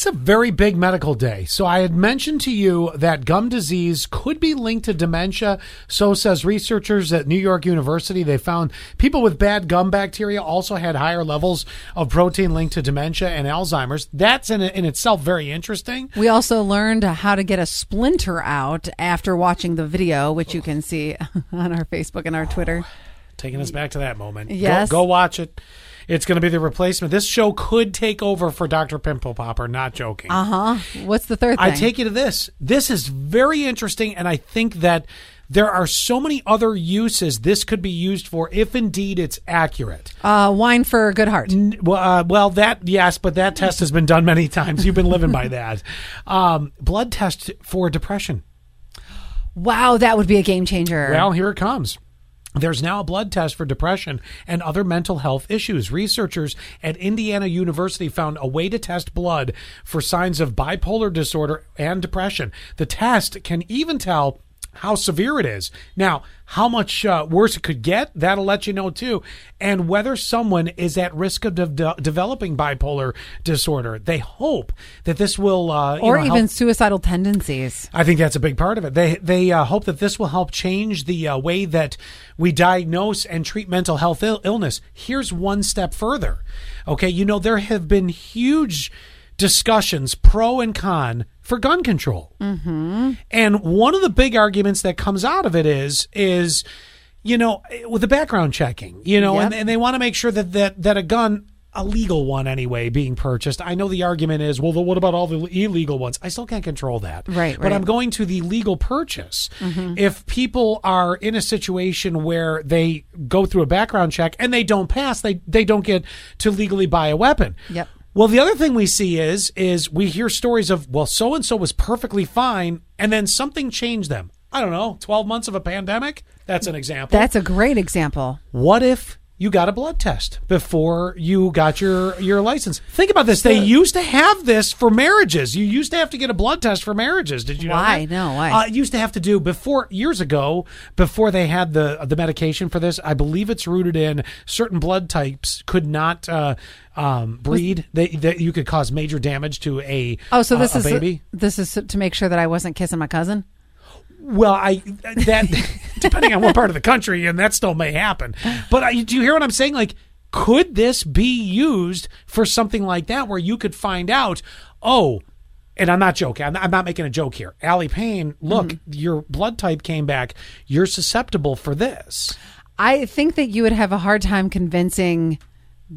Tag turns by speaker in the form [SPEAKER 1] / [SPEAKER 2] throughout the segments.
[SPEAKER 1] It's a very big medical day. So I had mentioned to you that gum disease could be linked to dementia. So says researchers at New York University. They found people with bad gum bacteria also had higher levels of protein linked to dementia and Alzheimer's. That's in, in itself very interesting.
[SPEAKER 2] We also learned how to get a splinter out after watching the video, which you can see on our Facebook and our Twitter.
[SPEAKER 1] Taking us back to that moment.
[SPEAKER 2] Yes.
[SPEAKER 1] Go, go watch it. It's going to be the replacement. This show could take over for Dr. Pimple Popper. Not joking.
[SPEAKER 2] Uh huh. What's the third thing?
[SPEAKER 1] I take you to this. This is very interesting, and I think that there are so many other uses this could be used for if indeed it's accurate.
[SPEAKER 2] uh, wine for a good heart.
[SPEAKER 1] N- Well, uh, well, that yes, but that test has been done many times. You've been living by that. Um, blood test for depression.
[SPEAKER 2] Wow, that would be a game changer.
[SPEAKER 1] Well, here it comes. There's now a blood test for depression and other mental health issues. Researchers at Indiana University found a way to test blood for signs of bipolar disorder and depression. The test can even tell how severe it is. Now, how much uh, worse it could get, that'll let you know too. And whether someone is at risk of de- de- developing bipolar disorder. They hope that this will, uh,
[SPEAKER 2] or
[SPEAKER 1] know,
[SPEAKER 2] even
[SPEAKER 1] help-
[SPEAKER 2] suicidal tendencies.
[SPEAKER 1] I think that's a big part of it. They they uh, hope that this will help change the uh, way that we diagnose and treat mental health Ill- illness. Here's one step further. Okay, you know there have been huge discussions, pro and con, for gun control, mm-hmm. and one of the big arguments that comes out of it is is you know with the background checking, you know, and,
[SPEAKER 2] Yep.
[SPEAKER 1] and they want to make sure that that that a gun a legal one anyway being purchased. I know the argument is, well, what about all the illegal ones? I still can't control that.
[SPEAKER 2] Right,
[SPEAKER 1] But
[SPEAKER 2] right.
[SPEAKER 1] I'm going to the legal purchase. If people are in a situation where they go through a background check and they don't pass, they they don't get to legally buy a weapon.
[SPEAKER 2] Yep.
[SPEAKER 1] Well, the other thing we see is is we hear stories of well, so and so was perfectly fine, and then something changed them. I don't know, twelve months of a pandemic. That's an example.
[SPEAKER 2] That's a great example.
[SPEAKER 1] What if you got a blood test before you got your your license? Think about this. They used to have this for marriages. You used to have to get a blood test for marriages. Did you know
[SPEAKER 2] Why?
[SPEAKER 1] that?
[SPEAKER 2] No, why?
[SPEAKER 1] Uh, used to have to do before years ago before they had the the medication for this. I believe it's rooted in certain blood types could not uh, um, breed. They, that you could cause major damage to a
[SPEAKER 2] Oh, so
[SPEAKER 1] uh,
[SPEAKER 2] this
[SPEAKER 1] a
[SPEAKER 2] is
[SPEAKER 1] baby.
[SPEAKER 2] this is to make sure that I wasn't kissing my cousin.
[SPEAKER 1] Well, I that depending on what part of the country, and that still may happen. But I, do you hear what I'm saying? Like, could this be used for something like that, where you could find out, oh, and I'm not joking. I'm not, I'm not making a joke here. Allie Payne, look, mm-hmm. your blood type came back. You're susceptible for this.
[SPEAKER 2] I think that you would have a hard time convincing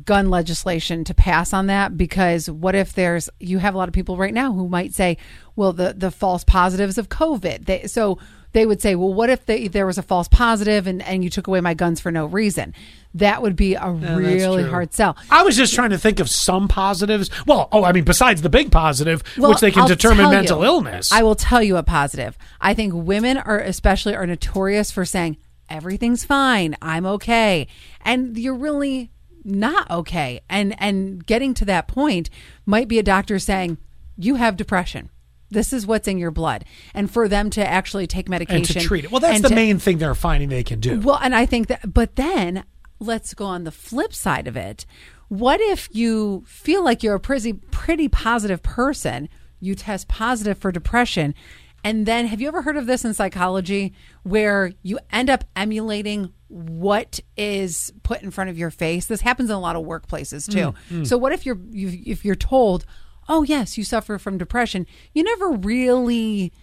[SPEAKER 2] gun legislation to pass on that because what if there's you have a lot of people right now who might say, well, the the false positives of COVID. They, so they would say, well, what if they, there was a false positive and and you took away my guns for no reason? That would be a really hard sell.
[SPEAKER 1] I was just trying to think of some positives. Well, oh, I mean, besides the big positive,
[SPEAKER 2] Well,
[SPEAKER 1] which they can
[SPEAKER 2] I'll
[SPEAKER 1] determine mental
[SPEAKER 2] you.
[SPEAKER 1] illness.
[SPEAKER 2] I will tell you a positive. I think women are especially are notorious for saying everything's fine, I'm okay, and you're really not okay. And and getting to that point might be a doctor saying you have depression. This is what's in your blood, and for them to actually take medication
[SPEAKER 1] and to treat it. Well, that's the
[SPEAKER 2] to-
[SPEAKER 1] main thing they're finding they can do.
[SPEAKER 2] well, and I think that, but then let's go on the flip side of it. What if you feel like you're a pretty, pretty positive person, you test positive for depression, and then have you ever heard of this in psychology where you end up emulating what is put in front of your face? This happens in a lot of workplaces too.
[SPEAKER 1] Mm,
[SPEAKER 2] So what if you're you, if you're told, "Oh yes, you suffer from depression," you never really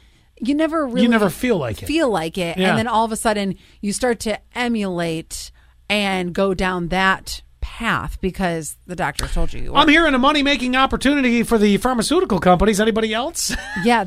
[SPEAKER 2] you never really you
[SPEAKER 1] never feel like it.
[SPEAKER 2] feel like it
[SPEAKER 1] Yeah.
[SPEAKER 2] and then all of a sudden you start to emulate and go down that path because the doctor told you you.
[SPEAKER 1] I'm hearing a money making opportunity for the pharmaceutical companies. Anybody else?
[SPEAKER 2] yeah